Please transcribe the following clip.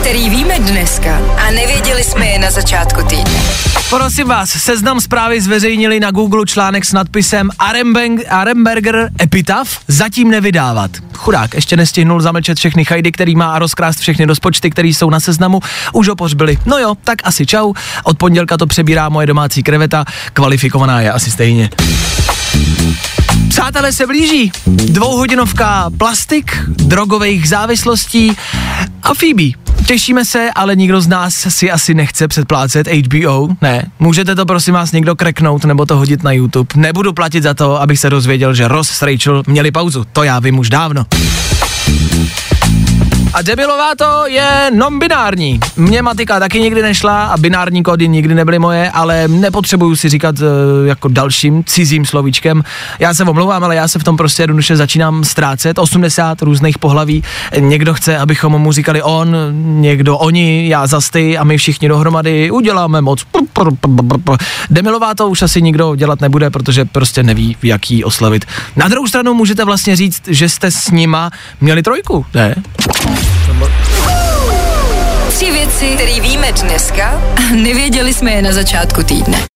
který víme dneska a nevěděli jsme je na začátku týdne. Prosím vás, seznam zprávy zveřejnili na Google článek s nadpisem Aremberger Epitaph zatím nevydávat. Chudák, ještě nestihnul zamlčet všechny chajdy, který má a rozkrást všechny rozpočty, které jsou na seznamu, už ho pořbili. No jo, tak asi čau, od pondělka to přebírá moje domácí kreveta, kvalifikovaná je asi stejně. Přátelé se blíží. Dvouhodinovka plastik, drogových závislostí a Phoebe. Těšíme se, ale nikdo z nás si asi nechce předplácet HBO. Ne, můžete to prosím vás někdo kreknout nebo to hodit na YouTube. Nebudu platit za to, abych se dozvěděl, že Ross s Rachel měli pauzu. To já vím už dávno. A debilová to je non-binární. Matika taky nikdy nešla a binární kódy nikdy nebyly moje, ale nepotřebuju si říkat uh, jako dalším cizím slovíčkem. Já se omlouvám, ale já se v tom prostě jednoduše začínám ztrácet. 80 různých pohlaví. Někdo chce, abychom mu říkali on, někdo oni, já zas ty a my všichni dohromady uděláme moc. Demilová to už asi nikdo dělat nebude, protože prostě neví, jak jí oslavit. Na druhou stranu můžete vlastně říct, že jste s nima měli trojku, ne? Věci, které víme dneska a nevěděli jsme je na začátku týdne.